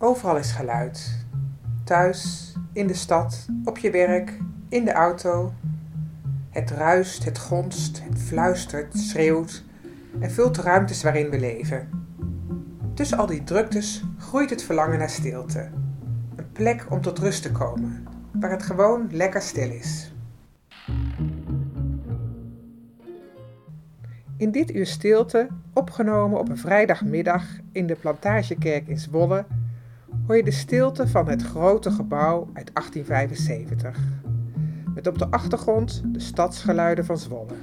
Overal is geluid. Thuis, in de stad, op je werk, in de auto. Het ruist, het gonst, het fluistert, schreeuwt en vult de ruimtes waarin we leven. Tussen al die druktes groeit het verlangen naar stilte. Een plek om tot rust te komen, waar het gewoon lekker stil is. In dit uur stilte, opgenomen op een vrijdagmiddag in de Plantagekerk in Zwolle, hoor je de stilte van het grote gebouw uit 1875. Met op de achtergrond de stadsgeluiden van Zwolle.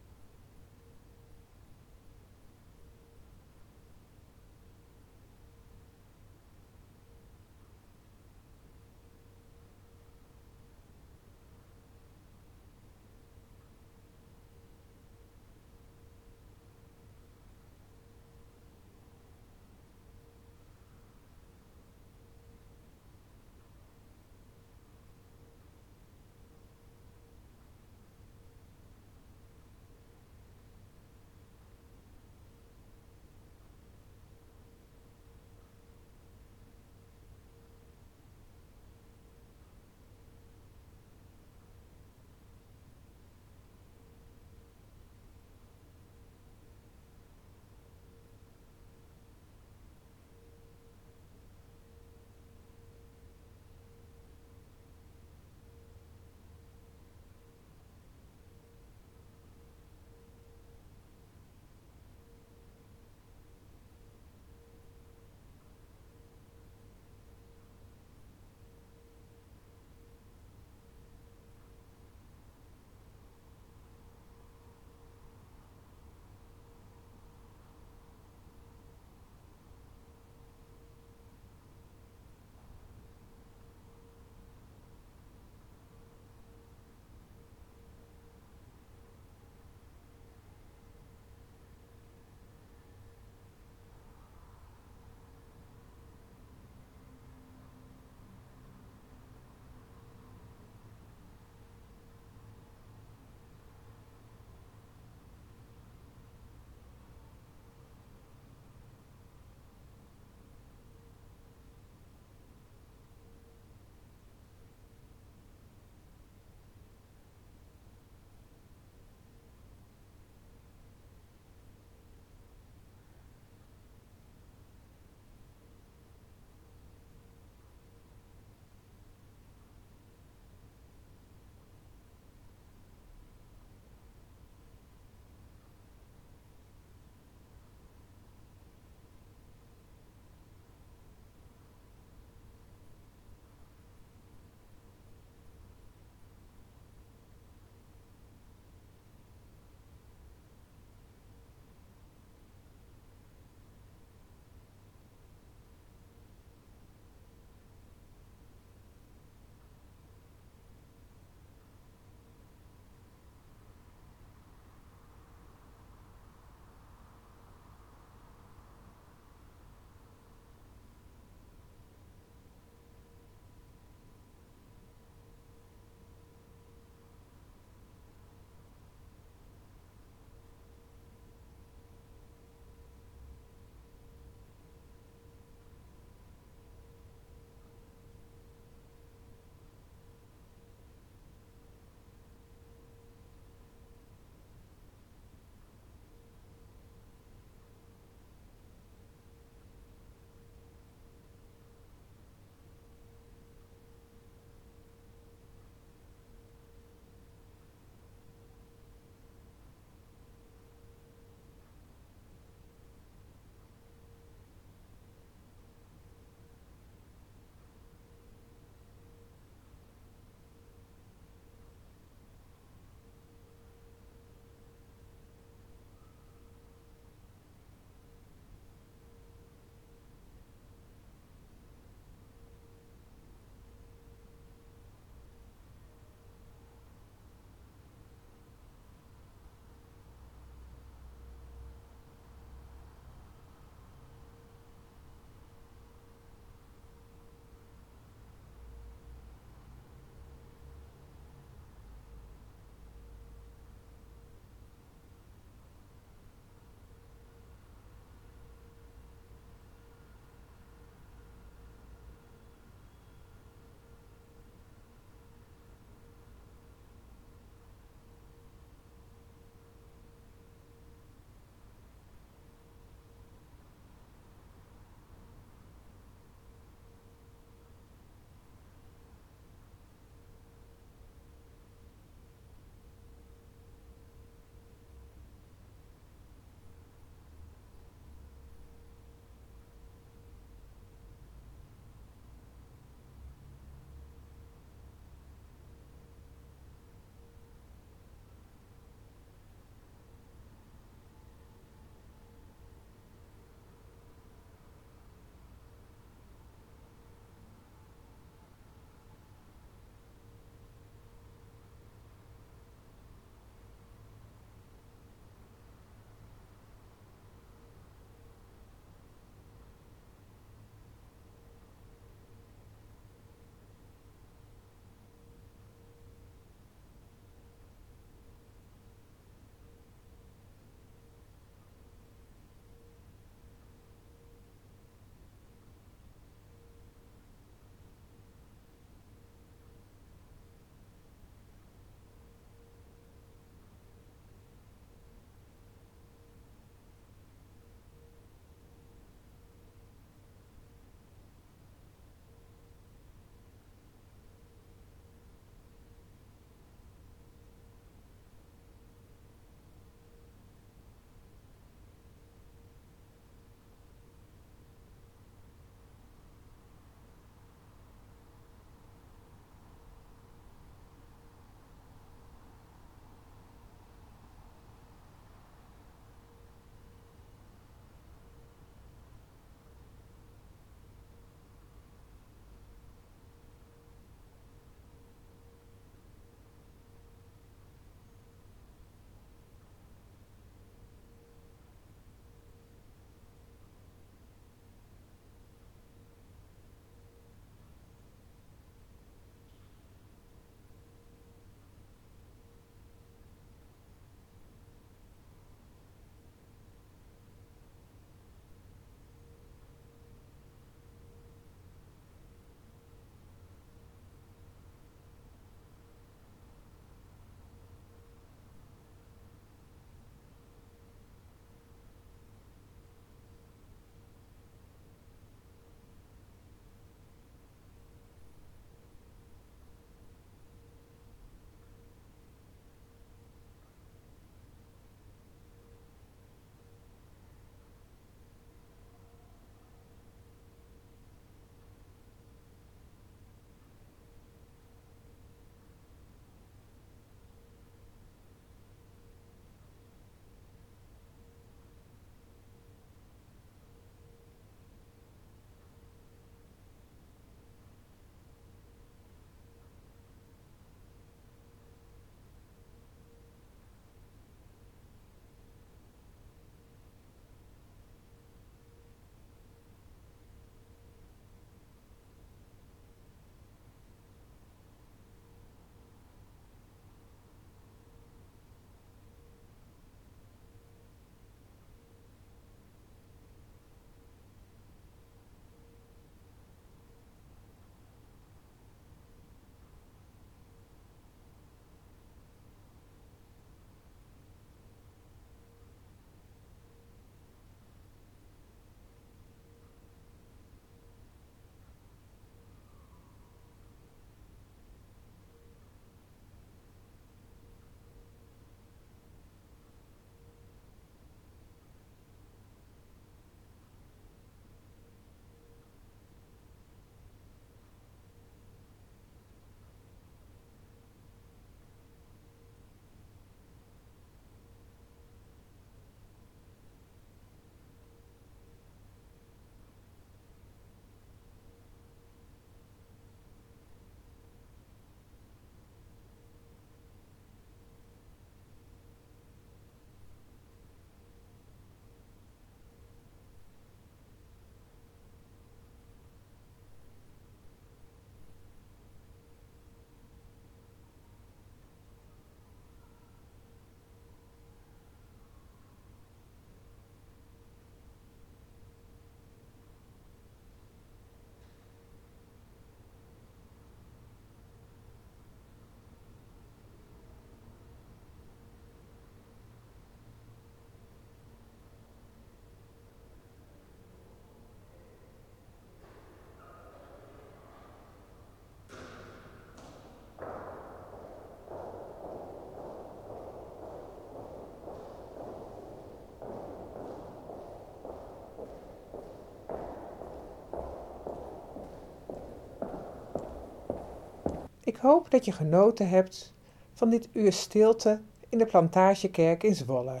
Hoop dat je genoten hebt van dit uur stilte in de Plantagekerk in Zwolle.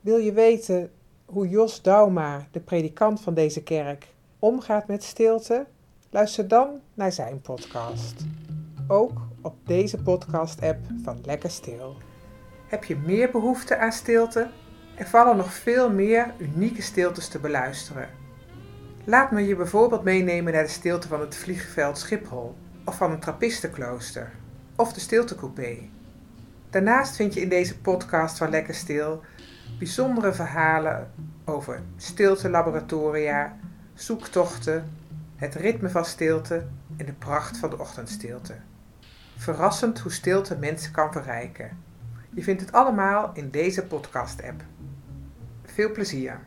Wil je weten hoe Jos Dauma, de predikant van deze kerk, omgaat met stilte? Luister dan naar zijn podcast. Ook op deze podcast-app van Lekker Stil. Heb je meer behoefte aan stilte? Er vallen nog veel meer unieke stiltes te beluisteren. Laat me je bijvoorbeeld meenemen naar de stilte van het vliegveld Schiphol, of van een trappistenklooster, of de stiltecoupé. Daarnaast vind je in deze podcast van Lekker Stil bijzondere verhalen over stiltelaboratoria, zoektochten, het ritme van stilte en de pracht van de ochtendstilte. Verrassend hoe stilte mensen kan verrijken. Je vindt het allemaal in deze podcast-app. Veel plezier!